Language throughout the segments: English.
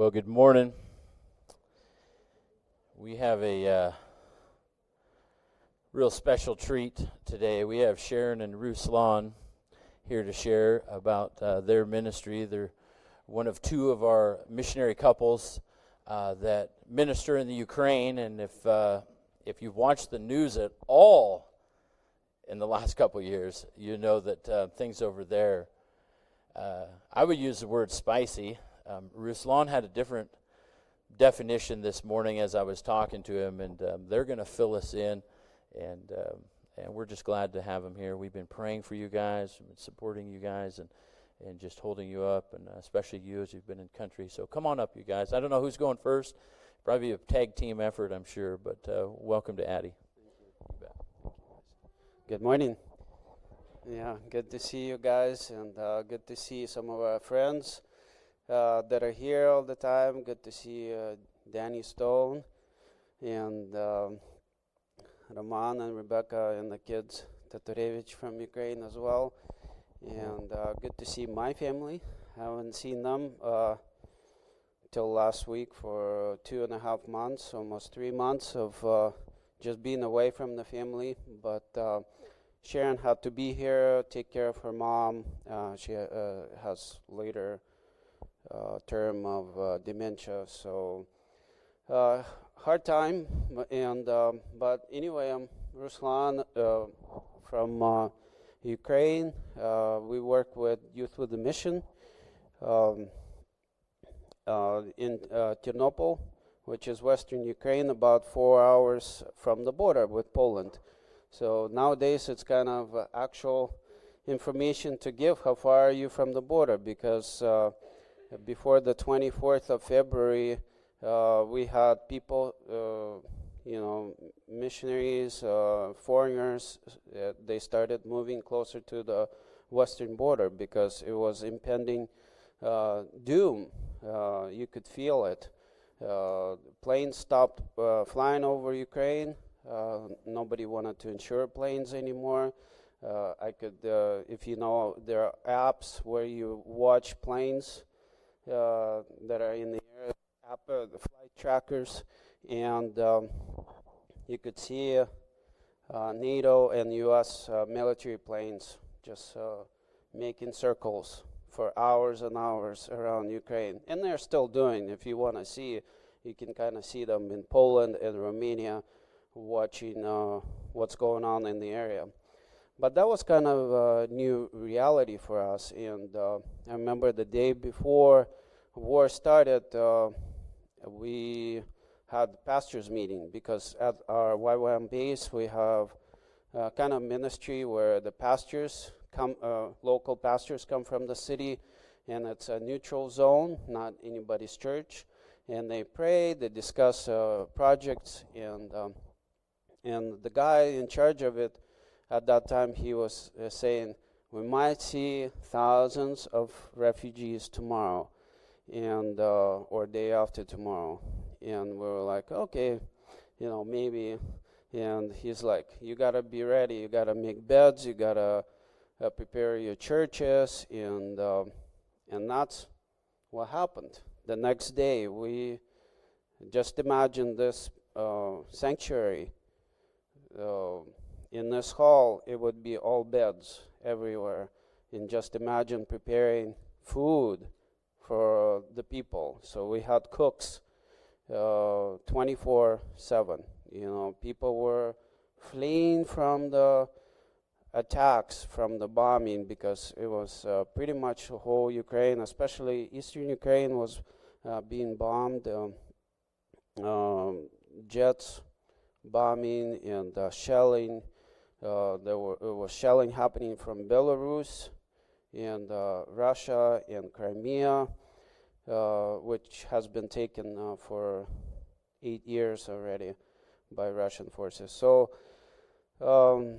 Well, good morning. We have a uh, real special treat today. We have Sharon and Ruslan here to share about uh, their ministry. They're one of two of our missionary couples uh, that minister in the Ukraine. And if uh, if you've watched the news at all in the last couple years, you know that uh, things over there. Uh, I would use the word spicy. Um, Ruslan had a different definition this morning as I was talking to him, and um, they're going to fill us in, and um, and we're just glad to have them here. We've been praying for you guys, been supporting you guys, and and just holding you up, and especially you as you've been in country. So come on up, you guys. I don't know who's going first. Probably a tag team effort, I'm sure, but uh, welcome to Addie. Good morning. Yeah, good to see you guys, and uh, good to see some of our friends uh, that are here all the time. Good to see uh, Danny Stone and um, Roman and Rebecca and the kids, Tatarevich from Ukraine as well. And uh, good to see my family. I haven't seen them uh, till last week for two and a half months, almost three months of uh, just being away from the family. But uh, Sharon had to be here, take care of her mom. She has later term of uh, dementia, so uh, hard time. And um, but anyway, I'm Ruslan from Ukraine. we work with Youth with a Mission um, in Ternopil, which is western Ukraine, about four hours from the border with Poland. So nowadays it's kind of uh, actual information to give. How far are you from the border? Because uh, before the 24th of February, uh, we had people, uh, you know, missionaries, uh, foreigners, uh, they started moving closer to the western border because it was impending doom. you could feel it. planes stopped flying over Ukraine. Uh, nobody wanted to insure planes anymore. Uh, I could, uh, if you know, there are apps where you watch planes Uh, that are in the air, app, uh, the flight trackers, and um, you could see uh, NATO and U.S. military planes just making circles for hours and hours around Ukraine. And they're still doing. If you want to see, you can kind of see them in Poland and Romania watching uh, what's going on in the area. But that was kind of a new reality for us. And uh, I remember the day before war started, uh, we had pastors meeting because at our YWAM base we have a kind of ministry where the pastors come, uh, local pastors come from the city, and it's a neutral zone, not anybody's church. And they pray, they discuss uh, projects, and um, and the guy in charge of it at that time, he was uh, saying, we might see thousands of refugees tomorrow and uh, or day after tomorrow. And we were like okay you know maybe. And he's like you gotta be ready. You gotta make beds. You gotta uh, prepare your churches. And uh, and that's what happened. The next day we just imagine this uh, sanctuary uh, in this hall, it would be all beds everywhere. And just imagine preparing food for the people. So we had cooks uh, 24 uh, 7. You know, people were fleeing from the attacks, from the bombing, because it was uh, pretty much the whole Ukraine, especially eastern Ukraine, was uh, being bombed. Um, um jets bombing and uh, shelling. Uh, there were, was shelling happening from Belarus and uh, Russia and Crimea, which has been taken for eight years already by Russian forces. So, um,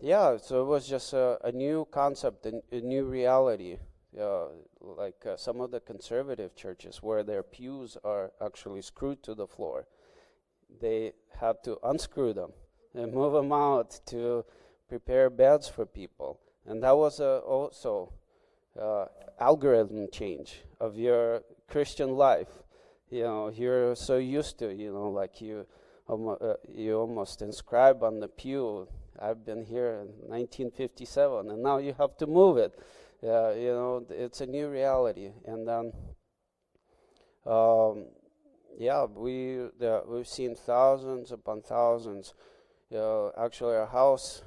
yeah, so it was just a, a new concept, a, a new reality. Uh, like uh, some of the conservative churches, where their pews are actually screwed to the floor they had to unscrew them and move them out to prepare beds for people. And that was a, also uh, algorithm change of your Christian life. you know, you're so used to, you know, like you, um, uh, you almost inscribe on the pew. I've been here in 1957, and now you have to move it. Uh, you know, it's a new reality. And then, um, yeah, we we've seen thousands upon thousands. actually, our house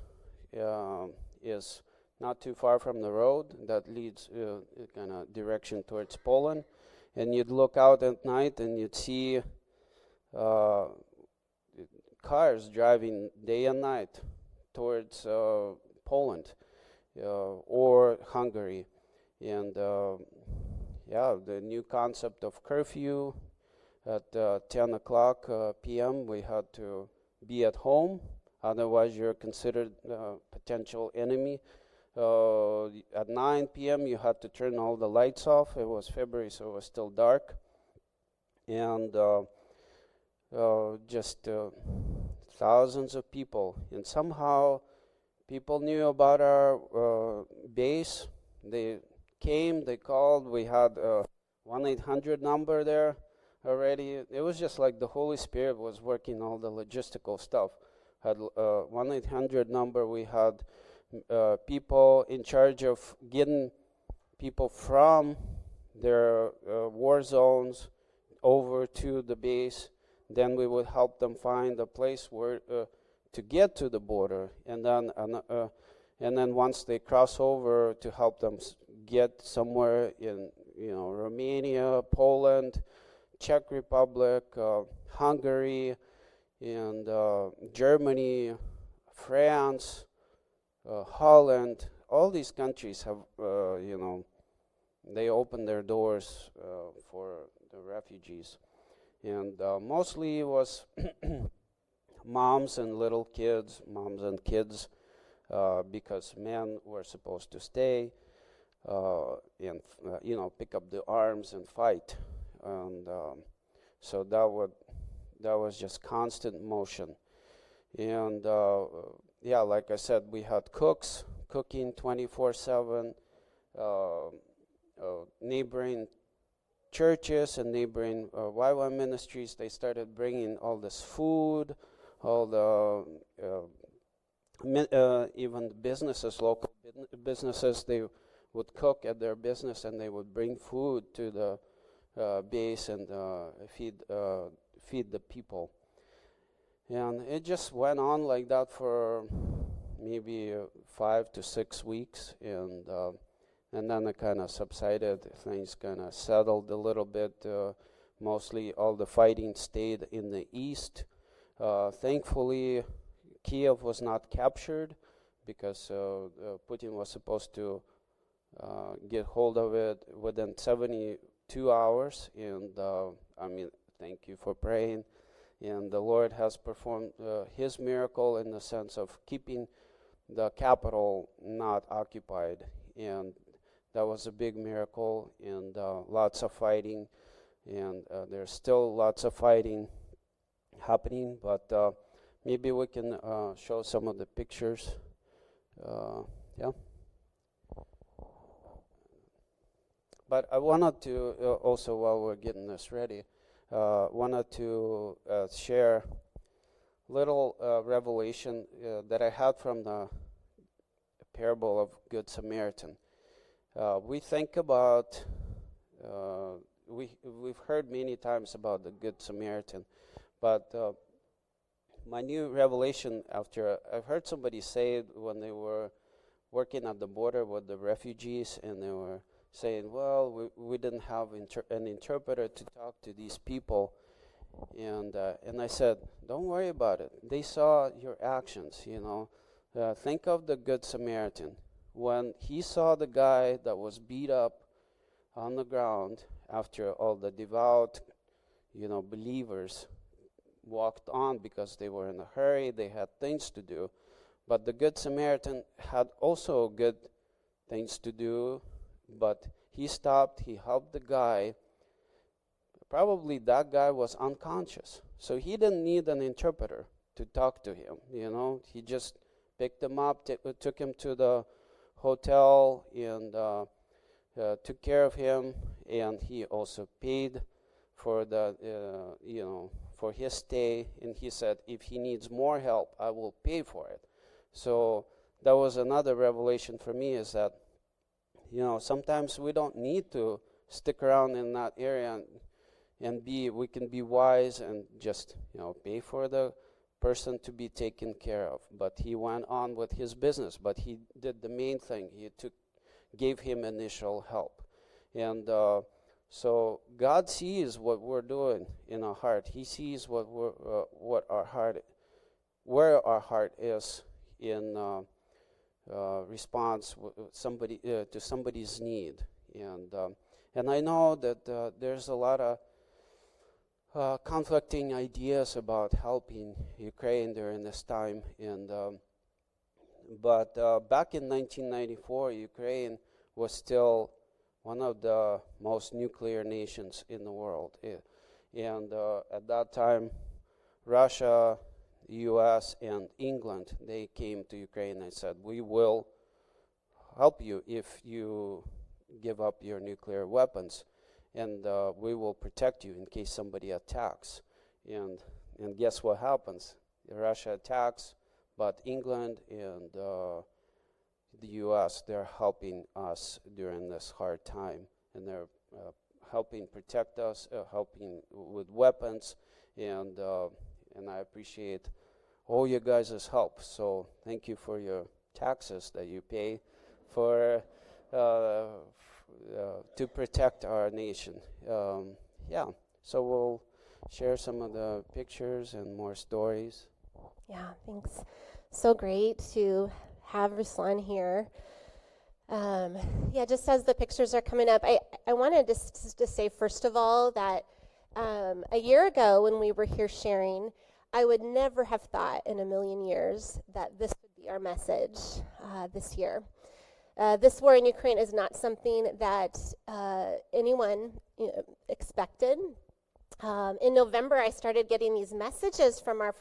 um, is not too far from the road that leads uh, kind of direction towards Poland, and you'd look out at night and you'd see uh, cars driving day and night towards uh, Poland uh, or Hungary, and uh, yeah, the new concept of curfew at uh, 10 o'clock p.m. We had to be at home, otherwise you're considered a potential enemy uh, at 9 p.m., you had to turn all the lights off. It was February, so it was still dark. And uh, uh, just uh, thousands of people. And somehow people knew about our uh, base. They came, they called. We had a 1 800 number there already. It was just like the Holy Spirit was working all the logistical stuff. Had uh, 1 800 number, we had uh, people in charge of getting people from their uh, war zones over to the base. Then we would help them find a place where uh, to get to the border, and then uh, and then once they cross over, to help them get somewhere in you know Romania, Poland, Czech Republic, uh, Hungary, and uh, Germany, France uh, Holland, all these countries have, uh, you know, they open their doors uh, for the refugees. And uh, mostly it was moms and little kids, moms and kids, uh, because men were supposed to stay uh, and, you know, pick up the arms and fight. And um, so that, would, that was just constant motion. And yeah, like I said, we had cooks cooking 24 7, uh, uh, neighboring churches and neighboring uh, YWAM ministries, they started bringing all this food, all the uh, uh, even businesses, local businesses, they would cook at their business and they would bring food to the uh, base and uh, feed uh, feed the people. And it just went on like that for maybe uh, five to six weeks, and uh, and then it kind of subsided. Things kind of settled a little bit. Uh, mostly, all the fighting stayed in the east. Uh, thankfully, Kiev was not captured because uh, Putin was supposed to get hold of it within 72 hours. And I mean, thank you for praying. And the Lord has performed uh, his miracle in the sense of keeping the capital not occupied. And that was a big miracle, and uh, lots of fighting. And uh, there's still lots of fighting happening, but uh, maybe we can uh, show some of the pictures. Uh, yeah. But I wanted to also, while we're getting this ready, uh, wanted to uh, share little uh, revelation uh, that I had from the parable of Good Samaritan. Uh, we think about uh, we we've heard many times about the Good Samaritan, but my new revelation after I've heard somebody say it when they were working at the border with the refugees and they were saying, well, we, we didn't have inter- an interpreter to talk to these people. And, uh, and I said, don't worry about it. They saw your actions, you know. Uh, think of the Good Samaritan. When he saw the guy that was beat up on the ground after all the devout, you know, believers walked on because they were in a hurry, they had things to do. But the Good Samaritan had also good things to do but he stopped, he helped the guy. Probably that guy was unconscious. So he didn't need an interpreter to talk to him, you know. He just picked him up, t- took him to the hotel, and uh, uh, took care of him. And he also paid for the uh, you know for his stay, and he said if he needs more help, I will pay for it. So that was another revelation for me is that you know sometimes we don't need to stick around in that area and, and be we can be wise and just you know pay for the person to be taken care of. But he went on with his business but he did the main thing. He took gave him initial help. And uh, so god sees what we're doing in our heart. He sees what we're uh, what our heart where our heart is in uh, uh response somebody uh, to somebody's need and um, and I know that uh, there's a lot of uh, conflicting ideas about helping Ukraine during this time. And um, but uh, back in 1994, Ukraine was still one of the most nuclear nations in the world. And uh, at that time, Russia, U.S., and England they came to Ukraine and said, "We will help you if you give up your nuclear weapons, and uh, we will protect you in case somebody attacks. And and guess what happens? Russia attacks, but England and uh, the U.S. they're helping us during this hard time, and they're uh, helping protect us, uh, helping with weapons, and uh, and I appreciate all you guys' help. So thank you for your taxes that you pay for uh, uh, to protect our nation. Um, yeah, so we'll share some of the pictures and more stories. Yeah, thanks. So great to have Ruslan here. Um, yeah, just as the pictures are coming up, I, I wanted to, to say, first of all, that um, a year ago when we were here sharing, I would never have thought in a million years that this would be our message uh, this year. Uh, this war in Ukraine is not something that uh, anyone you know, expected. Um, in November, I started getting these messages from our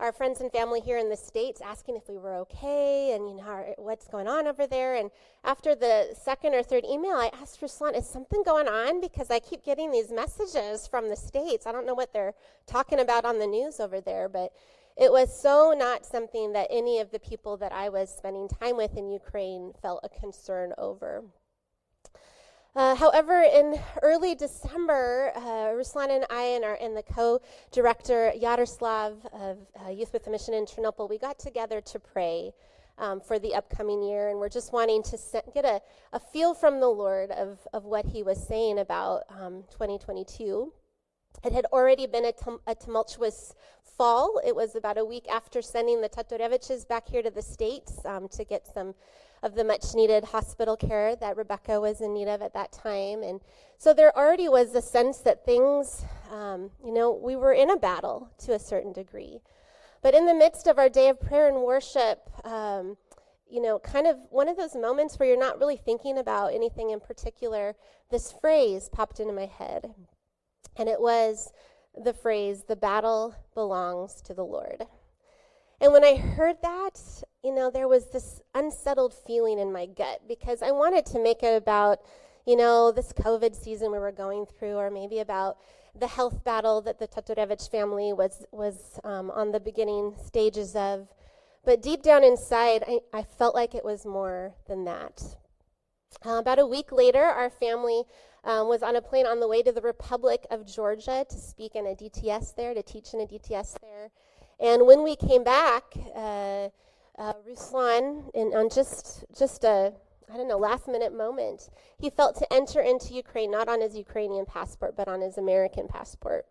our friends and family here in the states asking if we were okay and you know what's going on over there. And after the second or third email, I asked Ruslan, "Is something going on?" Because I keep getting these messages from the states. I don't know what they're talking about on the news over there, but it was so not something that any of the people that I was spending time with in Ukraine felt a concern over. Uh, however, in early December, uh, Ruslan and I and, our, and the co-director Yaroslav of uh, Youth with a Mission in Ternopil, we got together to pray um, for the upcoming year, and we're just wanting to set, get a, a, feel from the Lord of, of what He was saying about um, 2022. It had already been a, tum- a tumultuous fall. It was about a week after sending the Tatareviches back here to the States um, to get some of the much needed hospital care that Rebecca was in need of at that time. And so there already was a sense that things, um, you know, we were in a battle to a certain degree. But in the midst of our day of prayer and worship, um, you know, kind of one of those moments where you're not really thinking about anything in particular, this phrase popped into my head. And it was the phrase, the battle belongs to the Lord. And when I heard that, you know, there was this unsettled feeling in my gut because I wanted to make it about, you know, this COVID season we were going through, or maybe about the health battle that the Tatarevich family was, was um, on the beginning stages of. But deep down inside, I, I felt like it was more than that. Uh, about a week later, our family um, was on a plane on the way to the Republic of Georgia to speak in a DTS there, to teach in a DTS there. And when we came back, uh, uh, Ruslan, in, on just just a I don't know last minute moment, he felt to enter into Ukraine not on his Ukrainian passport but on his American passport.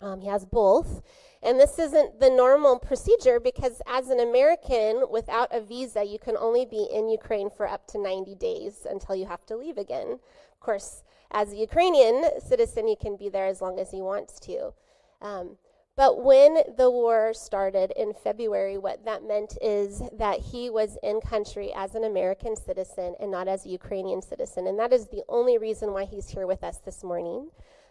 Um, he has both, and this isn't the normal procedure because as an American without a visa, you can only be in Ukraine for up to 90 days until you have to leave again Of course, as a Ukrainian citizen, you can be there as long as you want to. Um, but when the war started in February, what that meant is that he was in country as an American citizen and not as a Ukrainian citizen. And that is the only reason why he's here with us this morning,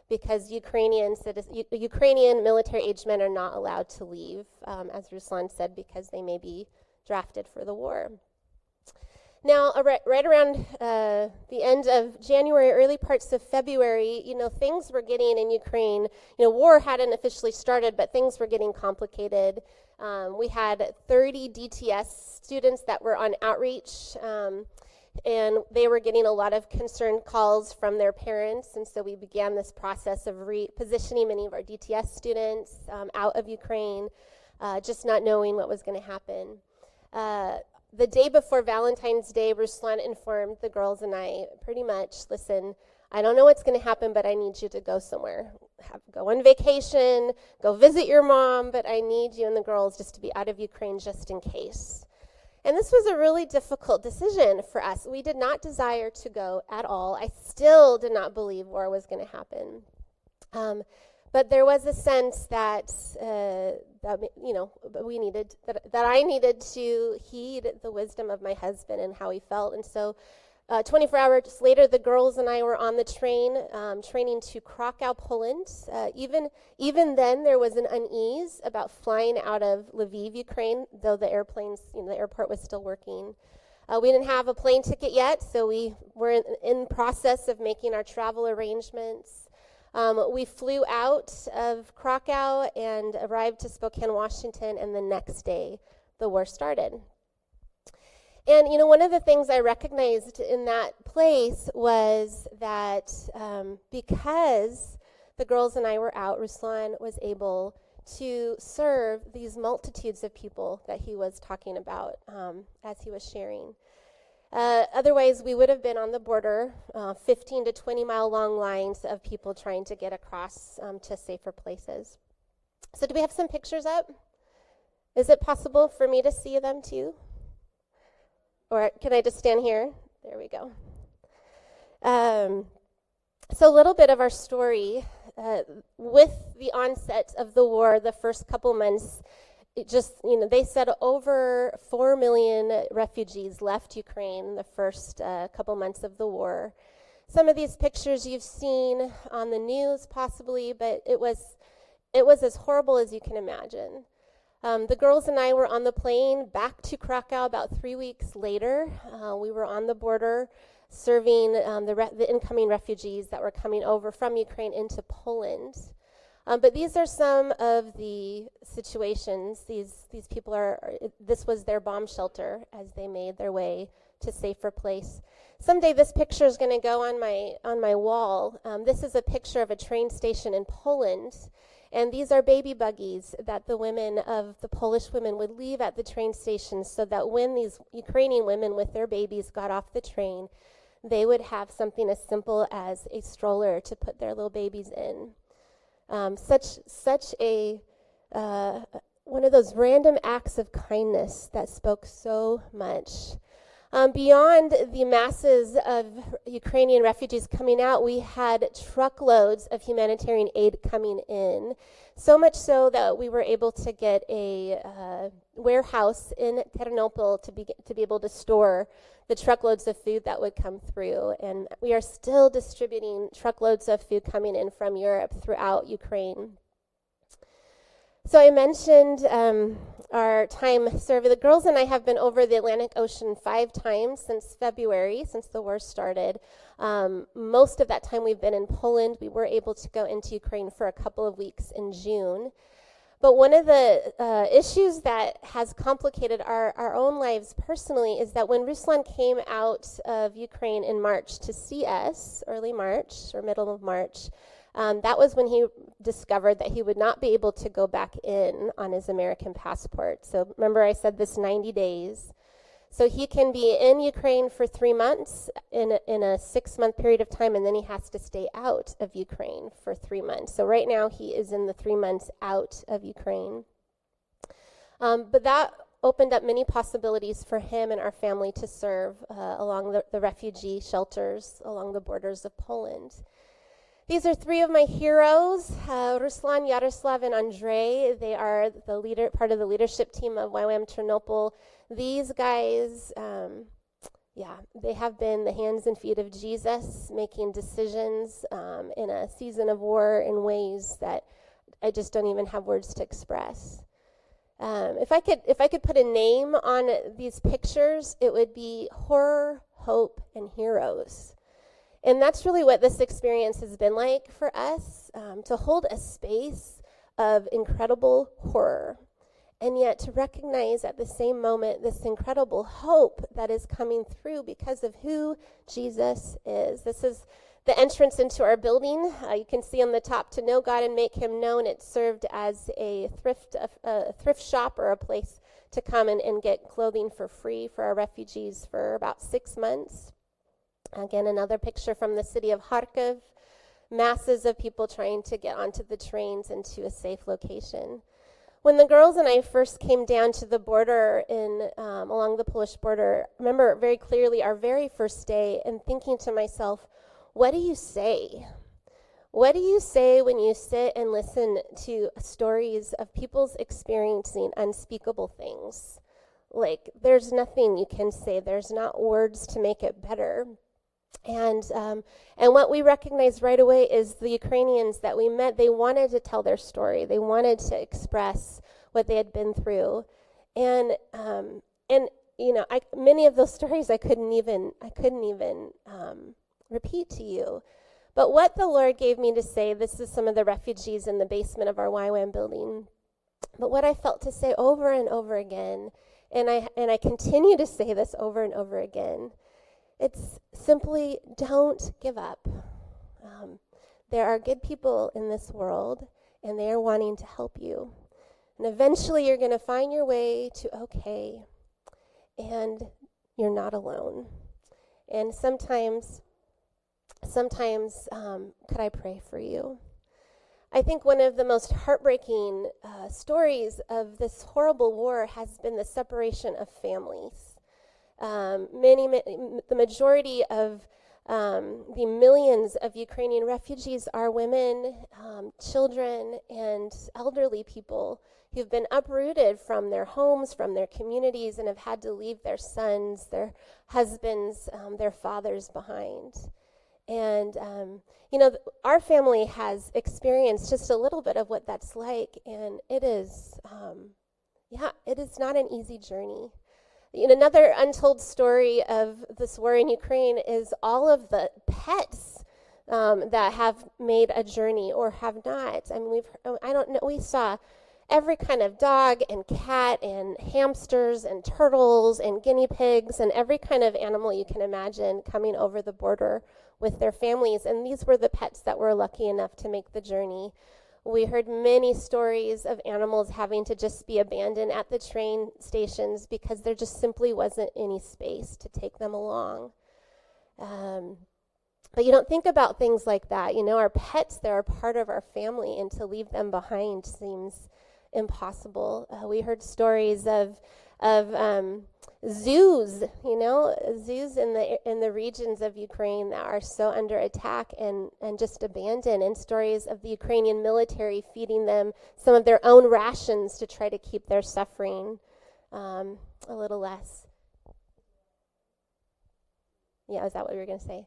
because Ukrainian, citizen, Ukrainian military age men are not allowed to leave, um, as Ruslan said, because they may be drafted for the war. Now, right, around uh, the end of January, early parts of February, you know, things were getting in Ukraine. You know, war hadn't officially started, but things were getting complicated. Um, we had 30 DTS students that were on outreach, um, and they were getting a lot of concern calls from their parents. And so we began this process of repositioning many of our DTS students um, out of Ukraine, uh, just not knowing what was going to happen. Uh, the day before Valentine's Day, Ruslan informed the girls and I pretty much listen, I don't know what's going to happen, but I need you to go somewhere. Have, go on vacation, go visit your mom, but I need you and the girls just to be out of Ukraine just in case. And this was a really difficult decision for us. We did not desire to go at all. I still did not believe war was going to happen. Um, but there was a sense that uh, that you know we needed that, that I needed to heed the wisdom of my husband and how he felt, and so. Uh, 24 hours later, the girls and I were on the train, um, training to Krakow, Poland. Uh, even even then, there was an unease about flying out of Lviv, Ukraine, though the airplanes, you know, the airport was still working. Uh, we didn't have a plane ticket yet, so we were in, in process of making our travel arrangements. Um, we flew out of Krakow and arrived to Spokane, Washington, and the next day the war started. And, you know, one of the things I recognized in that place was that um, because the girls and I were out, Ruslan was able to serve these multitudes of people that he was talking about um, as he was sharing. Uh, otherwise, we would have been on the border, uh, 15 to 20 mile long lines of people trying to get across um, to safer places. So, do we have some pictures up? Is it possible for me to see them too? Or can I just stand here? There we go. Um, so, a little bit of our story. Uh, with the onset of the war, the first couple months, it just, you know, they said over 4 million refugees left Ukraine in the first uh, couple months of the war. Some of these pictures you've seen on the news, possibly, but it was, it was as horrible as you can imagine. Um, the girls and I were on the plane back to Krakow about three weeks later. Uh, we were on the border serving um, the, re- the incoming refugees that were coming over from Ukraine into Poland. Um, but these are some of the situations. These these people are. This was their bomb shelter as they made their way to safer place. Someday this picture is going to go on my on my wall. Um, this is a picture of a train station in Poland. And these are baby buggies that the women of the Polish women would leave at the train station so that when these Ukrainian women with their babies got off the train, they would have something as simple as a stroller to put their little babies in. Um, such such a uh, one of those random acts of kindness that spoke so much. Um, beyond the masses of Ukrainian refugees coming out, we had truckloads of humanitarian aid coming in. So much so that we were able to get a uh, warehouse in Ternopil to be, to be able to store the truckloads of food that would come through. And we are still distributing truckloads of food coming in from Europe throughout Ukraine. So I mentioned um, our time serving. The girls and I have been over the Atlantic Ocean five times since February, since the war started. Um, most of that time we've been in Poland. We were able to go into Ukraine for a couple of weeks in June. But one of the uh, issues that has complicated our, our own lives personally is that when Ruslan came out of Ukraine in March to see us, early March or middle of March, um, that was when he discovered that he would not be able to go back in on his American passport. So remember, I said this 90 days. So he can be in Ukraine for three months in a, in a six month period of time, and then he has to stay out of Ukraine for three months. So right now he is in the three months out of Ukraine. Um, but that opened up many possibilities for him and our family to serve uh, along the, the refugee shelters along the borders of Poland. These are three of my heroes, uh, Ruslan, Yaroslav, and Andrei. They are the leader, part of the leadership team of YWAM Ternopil. These guys, um, yeah, they have been the hands and feet of Jesus, making decisions um, in a season of war in ways that I just don't even have words to express. Um, if I could, if I could put a name on these pictures, it would be horror, hope, and heroes. And that's really what this experience has been like for us um, to hold a space of incredible horror, and yet to recognize at the same moment this incredible hope that is coming through because of who Jesus is. This is the entrance into our building. Uh, you can see on the top to know God and make Him known. It served as a thrift, a thrift shop or a place to come and, and get clothing for free for our refugees for about six months. Again, another picture from the city of Kharkiv. Masses of people trying to get onto the trains into a safe location. When the girls and I first came down to the border in um, along the Polish border, remember very clearly our very first day and thinking to myself, what do you say? What do you say when you sit and listen to stories of people's experiencing unspeakable things? Like, there's nothing you can say, there's not words to make it better. And, um, and what we recognized right away is the Ukrainians that we met, they wanted to tell their story. They wanted to express what they had been through. And, um, and you know, I, many of those stories I couldn't even, I couldn't even um, repeat to you. But what the Lord gave me to say, this is some of the refugees in the basement of our YWAM building. But what I felt to say over and over again, and I, and I continue to say this over and over again, it's simply don't give up. Um, there are good people in this world, and they are wanting to help you. And eventually, you're going to find your way to okay, and you're not alone. And sometimes, sometimes, um, could I pray for you? I think one of the most heartbreaking uh, stories of this horrible war has been the separation of families. Um, many, the majority of um, the millions of Ukrainian refugees are women, um, children, and elderly people who've been uprooted from their homes, from their communities, and have had to leave their sons, their husbands, um, their fathers behind. And, um, you know, th- our family has experienced just a little bit of what that's like, and it is, um, yeah, it is not an easy journey. You know, another untold story of this war in Ukraine is all of the pets um, that have made a journey or have not. I mean, we've I don't know. We saw every kind of dog and cat and hamsters and turtles and guinea pigs and every kind of animal you can imagine coming over the border with their families. And these were the pets that were lucky enough to make the journey. We heard many stories of animals having to just be abandoned at the train stations because there just simply wasn't any space to take them along. Um, but you don't think about things like that. You know, our pets, they're a part of our family, and to leave them behind seems impossible. Uh, we heard stories of, of um, zoos, you know, zoos in the in the regions of Ukraine that are so under attack and and just abandoned, and stories of the Ukrainian military feeding them some of their own rations to try to keep their suffering um, a little less. Yeah, is that what you were going to say?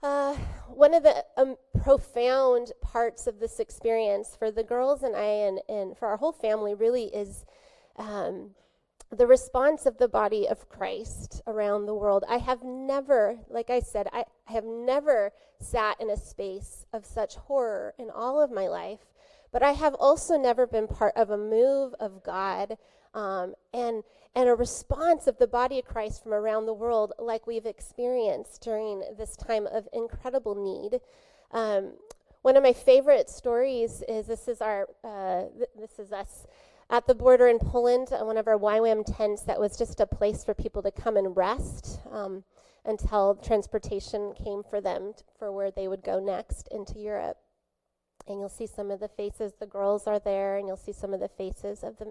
Uh, one of the um, profound parts of this experience for the girls and I, and, and for our whole family, really is um, the response of the body of Christ around the world. I have never, like I said, I, have never sat in a space of such horror in all of my life, but I have also never been part of a move of God um, and and a response of the body of Christ from around the world, like we've experienced during this time of incredible need. Um, one of my favorite stories is this is our uh, th- this is us at the border in Poland, uh, one of our YWAM tents that was just a place for people to come and rest um, until transportation came for them t- for where they would go next into Europe. And you'll see some of the faces, the girls are there, and you'll see some of the faces of the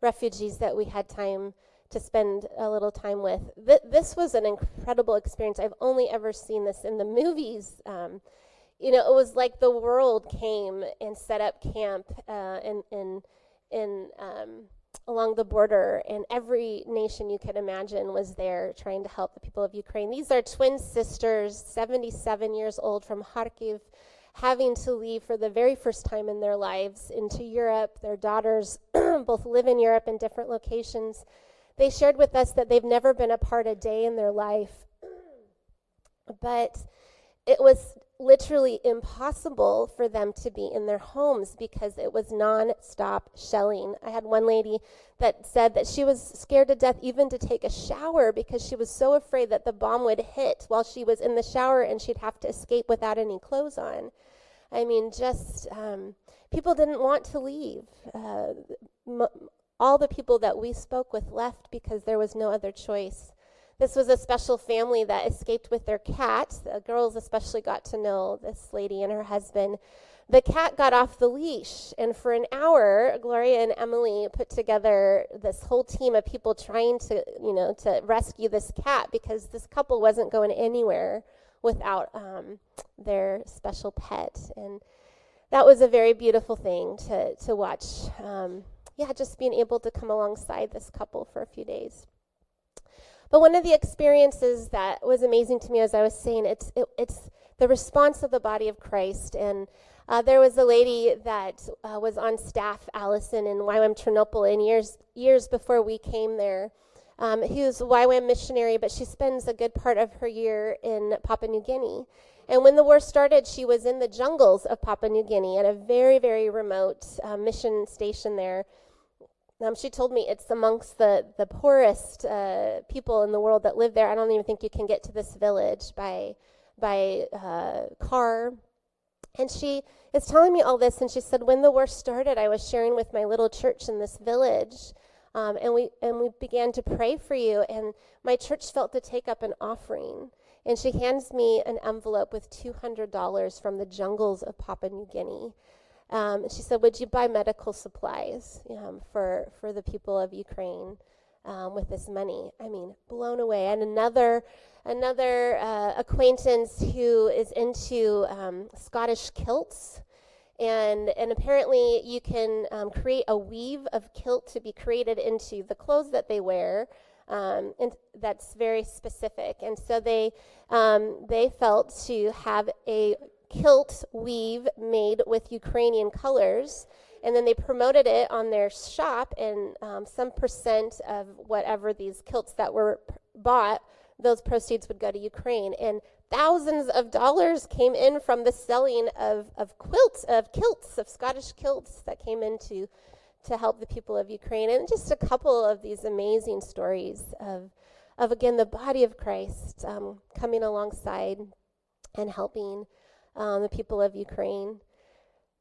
refugees that we had time to spend a little time with. Th- this was an incredible experience. I've only ever seen this in the movies. Um, you know, it was like the world came and set up camp uh, in, in in um, along the border, and every nation you could imagine was there trying to help the people of Ukraine. These are twin sisters, 77 years old, from Kharkiv, having to leave for the very first time in their lives into Europe. Their daughters both live in Europe in different locations. They shared with us that they've never been apart a day in their life. But it was literally impossible for them to be in their homes because it was non-stop shelling. I had one lady that said that she was scared to death even to take a shower because she was so afraid that the bomb would hit while she was in the shower and she'd have to escape without any clothes on. I mean, just um, people didn't want to leave. Uh, m- all the people that we spoke with left because there was no other choice. This was a special family that escaped with their cat. The girls especially got to know this lady and her husband. The cat got off the leash, and for an hour, Gloria and Emily put together this whole team of people trying to, you know, to rescue this cat because this couple wasn't going anywhere without um, their special pet. And that was a very beautiful thing to to watch. Um, yeah, just being able to come alongside this couple for a few days. But one of the experiences that was amazing to me, as I was saying, it's it, it's the response of the body of Christ. And uh, there was a lady that uh, was on staff, Allison, in YWAM Ternopil, in years years before we came there. Um, a YWAM missionary, but she spends a good part of her year in Papua New Guinea. And when the war started, she was in the jungles of Papua New Guinea at a very, very remote uh, mission station there. Um, she told me it's amongst the, the poorest uh, people in the world that live there. I don't even think you can get to this village by, by uh, car. And she is telling me all this, and she said, When the war started, I was sharing with my little church in this village. Um, and we and we began to pray for you, and my church felt to take up an offering. And she hands me an envelope with two hundred dollars from the jungles of Papua New Guinea. Um, she said, "Would you buy medical supplies um, for for the people of Ukraine um, with this money?" I mean, blown away. And another another uh, acquaintance who is into um, Scottish kilts. And, and apparently, you can um, create a weave of kilt to be created into the clothes that they wear. Um, and that's very specific. And so they um, they felt to have a kilt weave made with Ukrainian colors. And then they promoted it on their shop, and um, some percent of whatever these kilts that were p- bought, those proceeds would go to Ukraine. And thousands of dollars came in from the selling of, of quilts, of kilts, of Scottish kilts that came into to help the people of Ukraine. And just a couple of these amazing stories of, of again, the body of Christ um, coming alongside and helping um, the people of Ukraine.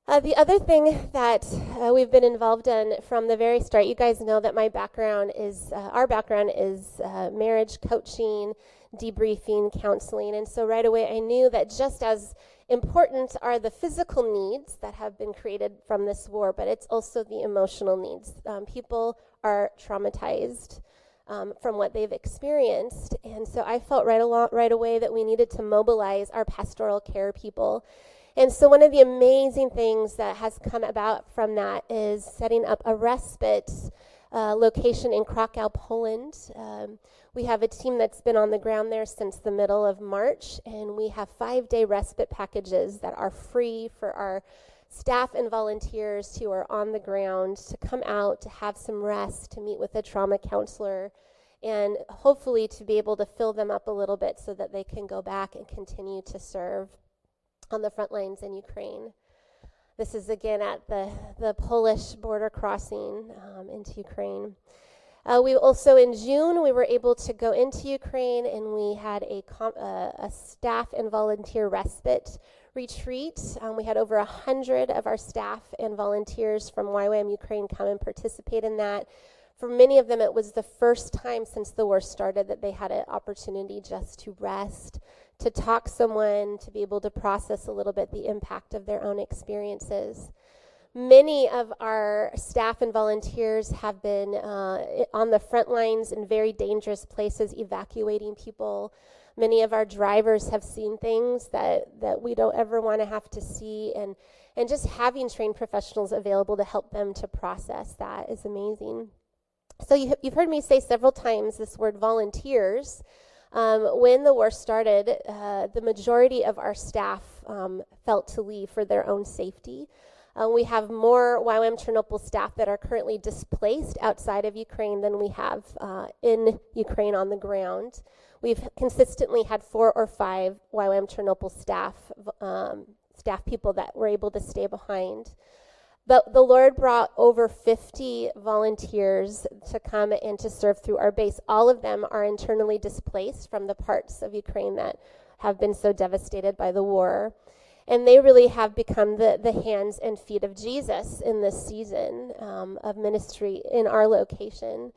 Uh, the other thing that uh, we've been involved in from the very start, you guys know that my background is, uh, our background is uh, marriage coaching, debriefing, counseling. And so right away I knew that just as important are the physical needs that have been created from this war, but it's also the emotional needs. Um, people are traumatized um, from what they've experienced. And so I felt right, along, right away that we needed to mobilize our pastoral care people. And so, one of the amazing things that has come about from that is setting up a respite uh, location in Krakow, Poland. Um, we have a team that's been on the ground there since the middle of March, and we have five day respite packages that are free for our staff and volunteers who are on the ground to come out to have some rest, to meet with a trauma counselor, and hopefully to be able to fill them up a little bit so that they can go back and continue to serve on the front lines in Ukraine. This is again at the, the Polish border crossing um, into Ukraine. Uh, we also, in June, we were able to go into Ukraine and we had a, com- uh, a staff and volunteer respite retreat. Um, we had over a hundred of our staff and volunteers from YWAM Ukraine come and participate in that. For many of them, it was the first time since the war started that they had an opportunity just to rest, to talk someone, to be able to process a little bit the impact of their own experiences. Many of our staff and volunteers have been uh, on the front lines in very dangerous places, evacuating people. Many of our drivers have seen things that, that we don't ever want to have to see, and, and just having trained professionals available to help them to process that is amazing. So, you, you've heard me say several times this word volunteers. Um, when the war started, uh, the majority of our staff um, felt to leave for their own safety. Um, we have more YWAM Ternopil staff that are currently displaced outside of Ukraine than we have uh, in Ukraine on the ground. We've consistently had four or five YWAM Ternopil staff, um, staff people that were able to stay behind. But the Lord brought over 50 volunteers to come and to serve through our base. All of them are internally displaced from the parts of Ukraine that have been so devastated by the war. And they really have become the, the hands and feet of Jesus in this season um, of ministry in our location.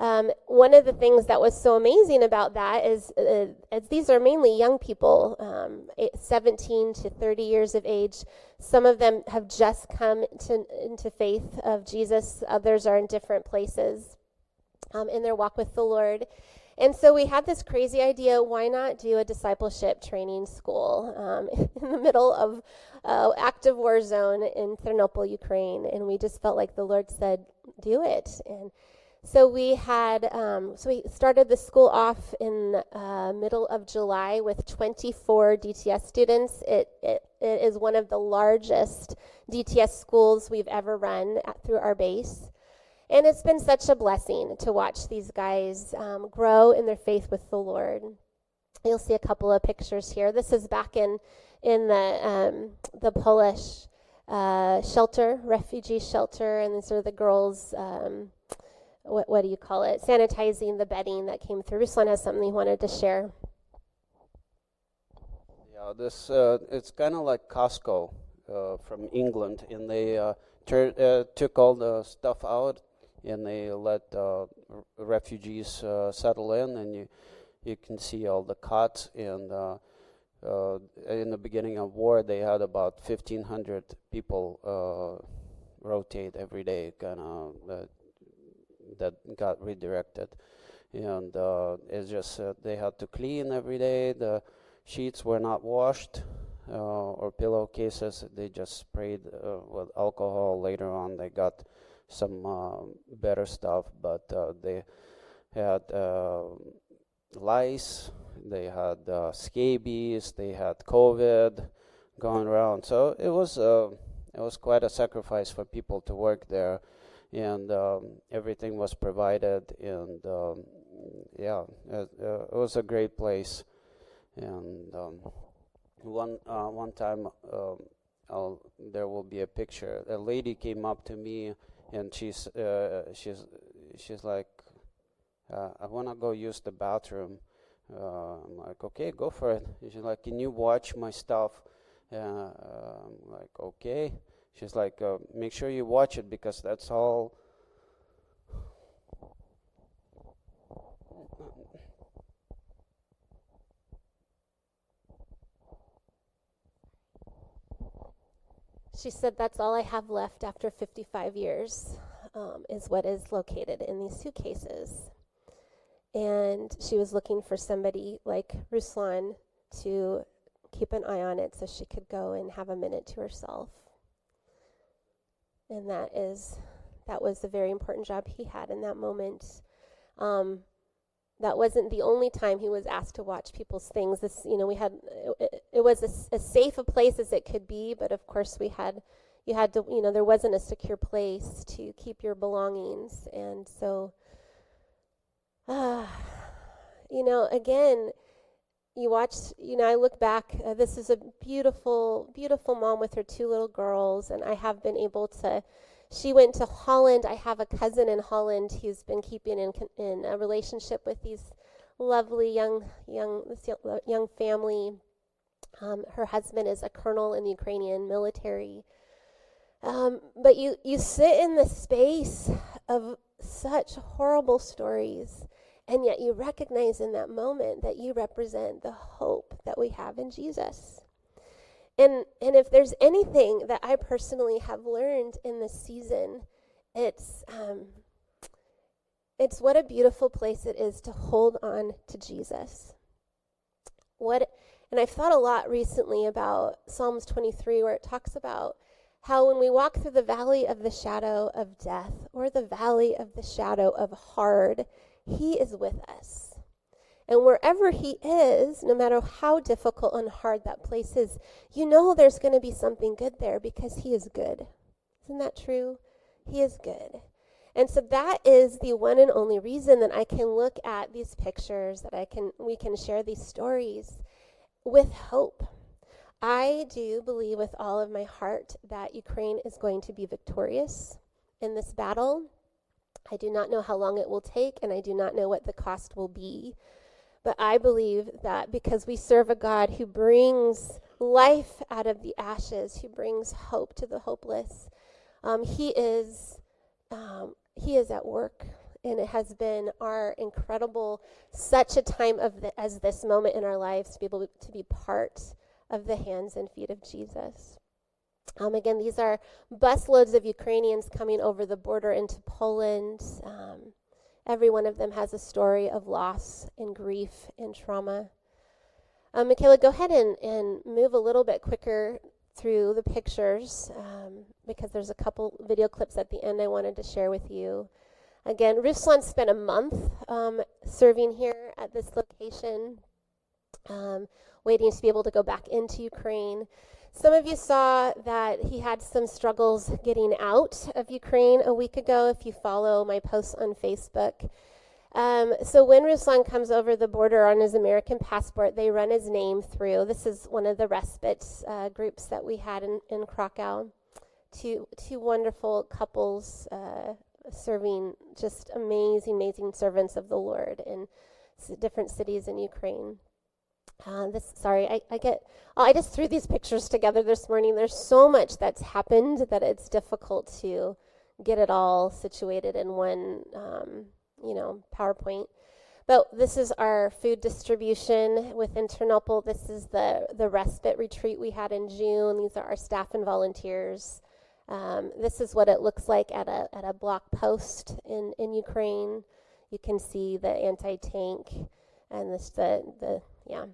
Um, one of the things that was so amazing about that is, uh, as these are mainly young people, um, 17 to 30 years of age. Some of them have just come to, into faith of Jesus. Others are in different places um, in their walk with the Lord. And so we had this crazy idea why not do a discipleship training school um, in the middle of uh, active war zone in Ternopil, Ukraine? And we just felt like the Lord said, do it. And so we had, um, so we started the school off in uh, middle of July with 24 DTS students. It, it, it is one of the largest DTS schools we've ever run at, through our base. And it's been such a blessing to watch these guys um, grow in their faith with the Lord. You'll see a couple of pictures here. This is back in in the um, the Polish uh, shelter, refugee shelter, and these are the girls. Um, what, what do you call it? Sanitizing the bedding that came through. Ruslan has something he wanted to share. Yeah, this uh, it's kind of like Costco uh, from England, and they uh, tur- uh, took all the stuff out and they let uh, refugees uh, settle in, and you you can see all the cots. And in the beginning of war, they had about 1,500 people rotate every day, kind of that got redirected, and uh, it's just they had to clean every day. The sheets were not washed. or pillowcases, they just sprayed with alcohol. Later on, they got some uh, better stuff, but uh, they had uh, lice, they had scabies, they had COVID going around. So it was it was quite a sacrifice for people to work there, and um, everything was provided, and um, yeah, it, uh, it, was a great place. And um, one uh, one time, um, there will be a picture. A lady came up to me and she's uh, she's she's like, uh, I want to go use the bathroom. Uh, I'm like, okay, go for it. And she's like, can you watch my stuff? Uh, I'm like, okay. She's like, uh, make sure you watch it because that's all. She said, That's all I have left after 55 years, um, is what is located in these suitcases. And she was looking for somebody like Ruslan to keep an eye on it so she could go and have a minute to herself. And that is that was a very important job he had in that moment. Um, that wasn't the only time he was asked to watch people's things. This, you know, we had it, it was a, as safe a place as it could be, but of course we had you had to, you know, there wasn't a secure place to keep your belongings, and so, uh, you know, again, you watch, you know, I look back. Uh, this is a beautiful, beautiful mom with her two little girls, and I have been able to she went to Holland. I have a cousin in Holland who's been keeping in, in a relationship with these lovely young young young family. Um, her husband is a colonel in the Ukrainian military. Um, but you you sit in the space of such horrible stories, and yet you recognize in that moment that you represent the hope that we have in Jesus. And, and if there's anything that I personally have learned in this season, it's, um, it's what a beautiful place it is to hold on to Jesus. What, and I've thought a lot recently about Psalms 23, where it talks about how when we walk through the valley of the shadow of death or the valley of the shadow of hard, He is with us. And wherever He is, no matter how difficult and hard that place is, you know there's going to be something good there because He is good. Isn't that true? He is good. And so that is the one and only reason that I can look at these pictures, that I can we can share these stories with hope. I do believe with all of my heart that Ukraine is going to be victorious in this battle. I do not know how long it will take, and I do not know what the cost will be. But I believe that because we serve a God who brings life out of the ashes, who brings hope to the hopeless, um, He is um, he is at work. And it has been our incredible, such a time of the, as this moment in our lives to be able to be part of the hands and feet of Jesus. Um, again, these are busloads of Ukrainians coming over the border into Poland. Um, every one of them has a story of loss and grief and trauma. Um, Michaela, go ahead and, and move a little bit quicker through the pictures um, because there's a couple video clips at the end I wanted to share with you. Again, Ruslan spent a month um, serving here at this location, um, waiting to be able to go back into Ukraine. Some of you saw that he had some struggles getting out of Ukraine a week ago. If you follow my posts on Facebook, um, so when Ruslan comes over the border on his American passport, they run his name through. This is one of the respite uh, groups that we had in, in Krakow. Two, two wonderful couples uh, serving just amazing, amazing servants of the Lord in different cities in Ukraine. Uh, this, sorry, I, I get. Oh, I just threw these pictures together this morning. There's so much that's happened that it's difficult to get it all situated in one um, you know, PowerPoint. But this is our food distribution within Ternopil. This is the, the respite retreat we had in June. These are our staff and volunteers. Um, this is what it looks like at a, at a block post in, in Ukraine. You can see the anti-tank and this the, the yeah.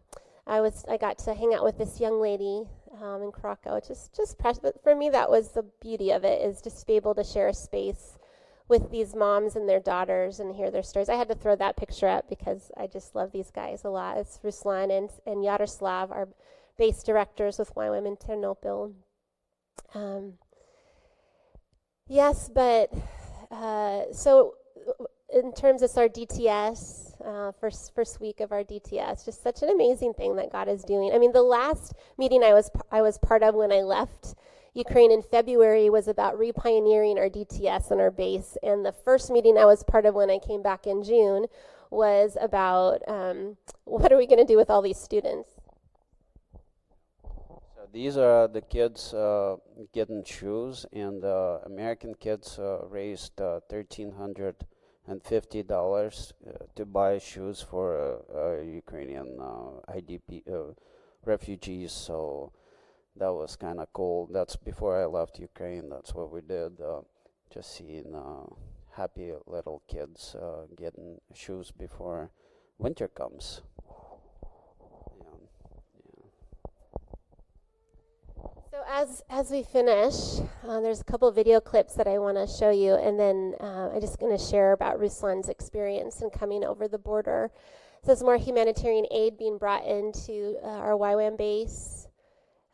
I was I got to hang out with this young lady um, in Krakow. Just just precious. For me, that was the beauty of it is just to be able to share a space with these moms and their daughters and hear their stories. I had to throw that picture up because I just love these guys a lot. It's Ruslan and, and Yaroslav, our base directors with YWAM Ternopil. Um, yes, but uh, so in terms of our DTS, uh, first first week of our DTS, just such an amazing thing that God is doing. I mean, the last meeting I was I was part of when I left Ukraine in February was about repioneering our DTS and our base. And the first meeting I was part of when I came back in June was about um, what are we going to do with all these students? So these are the kids uh, getting shoes, and uh, American kids uh, raised uh, thirteen hundred and fifty dollars uh, to buy shoes for uh, Ukrainian IDP refugees. So that was kind of cool. That's before I left Ukraine. That's what we did. Uh, just seeing uh, happy little kids uh, getting shoes before winter comes. So as as we finish, uh, there's a couple video clips that I want to show you, and then uh, I'm just going to share about Ruslan's experience in coming over the border. So there's more humanitarian aid being brought into uh, our YWAM base.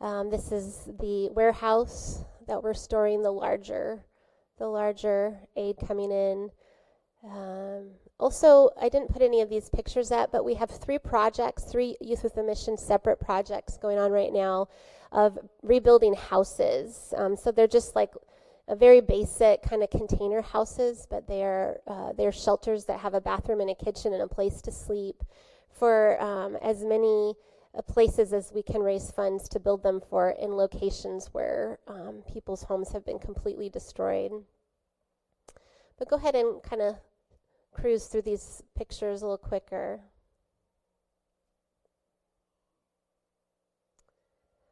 Um, this is the warehouse that we're storing the larger, the larger aid coming in. Um, also, I didn't put any of these pictures up, but we have three projects, three Youth with a Mission separate projects going on right now of rebuilding houses. Um, so they're just like a very basic kind of container houses, but they're uh, they're shelters that have a bathroom and a kitchen and a place to sleep for um, as many uh, places as we can raise funds to build them for in locations where um, people's homes have been completely destroyed. But go ahead and kind of cruise through these pictures a little quicker.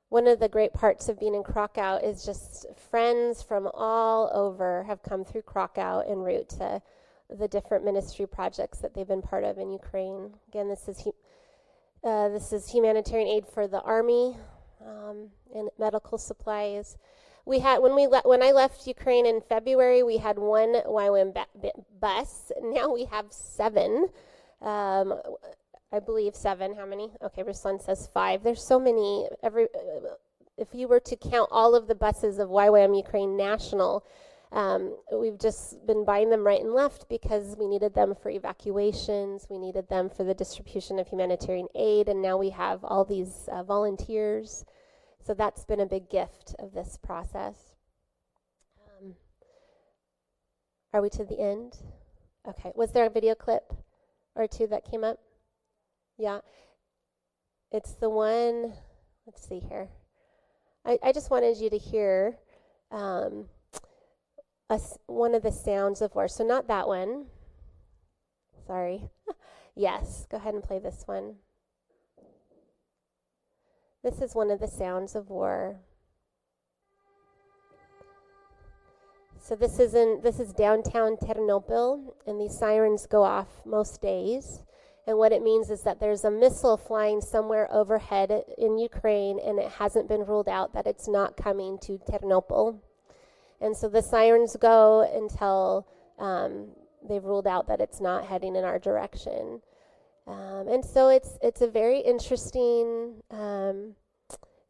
One of the great parts of being in Krakow is just friends from all over have come through Krakow en route to the different ministry projects that they've been part of in Ukraine. Again, this is uh, this is humanitarian aid for the army um, and medical supplies. We had when we le- when I left Ukraine in February, we had one YWAM bus. Now we have seven. Um, I believe seven. How many? Okay, Ruslan says five. There's so many. Every, if you were to count all of the buses of YWAM Ukraine National, um, we've just been buying them right and left because we needed them for evacuations, we needed them for the distribution of humanitarian aid, and now we have all these uh, volunteers. So that's been a big gift of this process. Um, are we to the end? Okay. Was there a video clip or two that came up? Yeah. It's the one, let's see here. I, I just wanted you to hear. Um, a, one of the sounds of war. So, not that one. Sorry. yes, go ahead and play this one. This is one of the sounds of war. So this is in this is downtown Ternopil, and these sirens go off most days. And what it means is that there's a missile flying somewhere overhead in Ukraine, and it hasn't been ruled out that it's not coming to Ternopil. And so the sirens go until um, they've ruled out that it's not heading in our direction. Um, and so it's it's a very interesting um,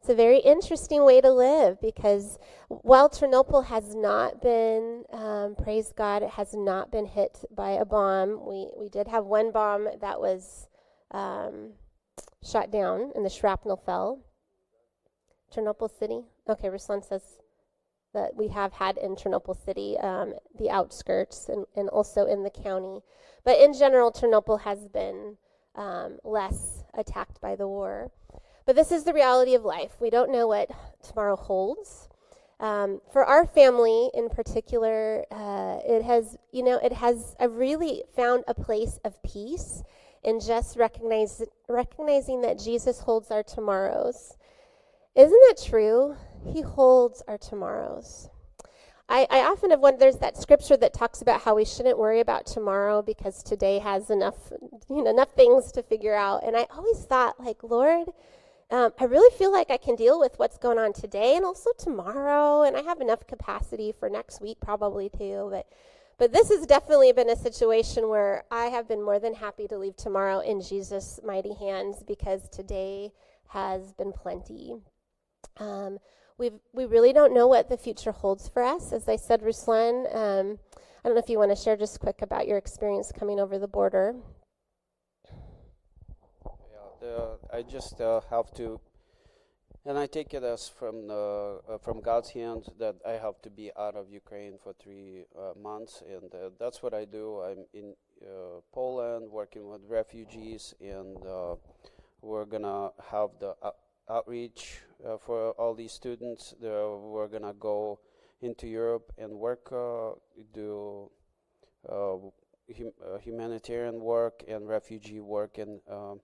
it's a very interesting way to live because while Ternopil has not been, um, praise God, it has not been hit by a bomb. We we did have one bomb that was um, shot down and the shrapnel fell. Ternopil City. Okay, Ruslan says that we have had in Ternopil City, um, the outskirts, and, and also in the county. But in general, Ternopil has been um, less attacked by the war. But this is the reality of life. We don't know what tomorrow holds. Um, for our family in particular, uh, it has, you know, it has I've really found a place of peace in just recognize, recognizing that Jesus holds our tomorrows. Isn't that true? He holds our tomorrows. I, I often have wondered there's that scripture that talks about how we shouldn't worry about tomorrow because today has enough you know enough things to figure out. And I always thought, like, Lord, um, I really feel like I can deal with what's going on today and also tomorrow, and I have enough capacity for next week probably too. But but this has definitely been a situation where I have been more than happy to leave tomorrow in Jesus' mighty hands because today has been plenty. Um, we we really don't know what the future holds for us. As I said, Ruslan, um, I don't know if you want to share just quick about your experience coming over the border. Yeah, I just uh, have to, and I take it as from the uh, from God's hand that I have to be out of Ukraine for three uh, months, and uh, that's what I do. I'm in uh, Poland working with refugees, and uh, we're gonna have the outreach uh, for all these students. we're gonna go into Europe and work, uh, do uh, hum humanitarian work and refugee work in um,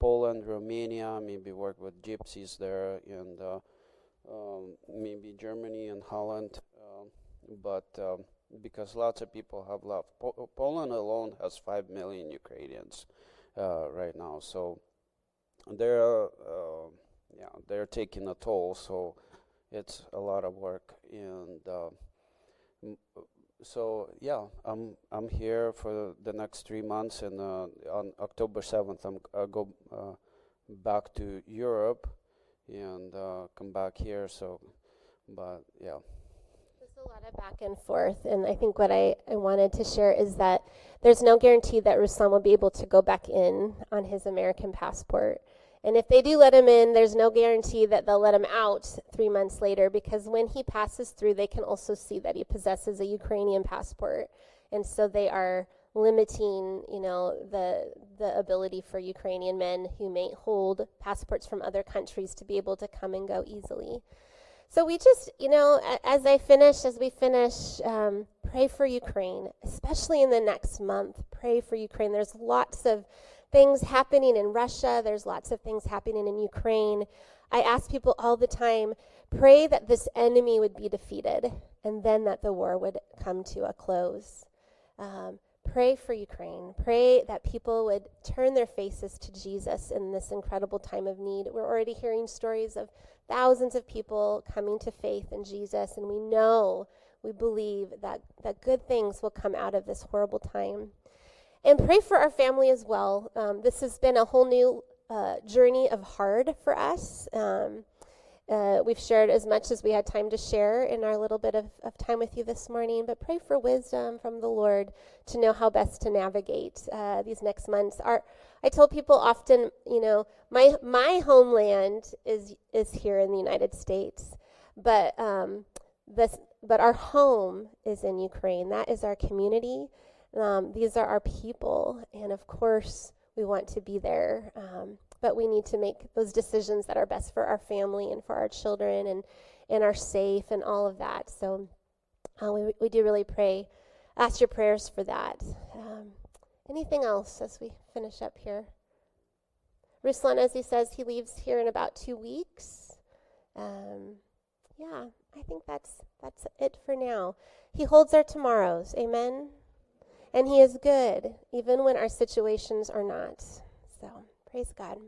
Poland, Romania, maybe work with gypsies there, and um, maybe Germany and Holland. Um, but um, because lots of people have left. Po Poland alone has 5 million Ukrainians uh, right now. So there are uh, yeah, they're taking a toll. So it's a lot of work, and uh, so yeah, I'm I'm here for the next three months, and uh, on October seventh, I'm I go uh, back to Europe and uh, come back here. So, but yeah. There's a lot of back and forth, and I think what I, I wanted to share is that there's no guarantee that Ruslan will be able to go back in on his American passport. And if they do let him in, there's no guarantee that they'll let him out three months later because when he passes through, they can also see that he possesses a Ukrainian passport. And so they are limiting, you know, the the ability for Ukrainian men who may hold passports from other countries to be able to come and go easily. So we just, you know, as I finish, as we finish, um, pray for Ukraine, especially in the next month. Pray for Ukraine. There's lots of things happening in Russia, there's lots of things happening in Ukraine. I ask people all the time pray that this enemy would be defeated and then that the war would come to a close. Um, pray for Ukraine. Pray that people would turn their faces to Jesus in this incredible time of need. We're already hearing stories of thousands of people coming to faith in Jesus, and we know, we believe that, that good things will come out of this horrible time. And pray for our family as well. Um, this has been a whole new uh, journey of hard for us. Um, uh, we've shared as much as we had time to share in our little bit of, of time with you this morning, but pray for wisdom from the Lord to know how best to navigate uh, these next months. Our, I tell people often, you know, my my homeland is is here in the United States, but um, this but our home is in Ukraine. That is our community. Um, these are our people, and of course, we want to be there. Um, but we need to make those decisions that are best for our family and for our children and, and are safe and all of that. So uh, we, we do really pray, ask your prayers for that. Um, anything else as we finish up here? Ruslan, as he says, he leaves here in about two weeks. Um, yeah, I think that's that's it for now. He holds our tomorrows. Amen. And he is good, even when our situations are not. So. Praise God.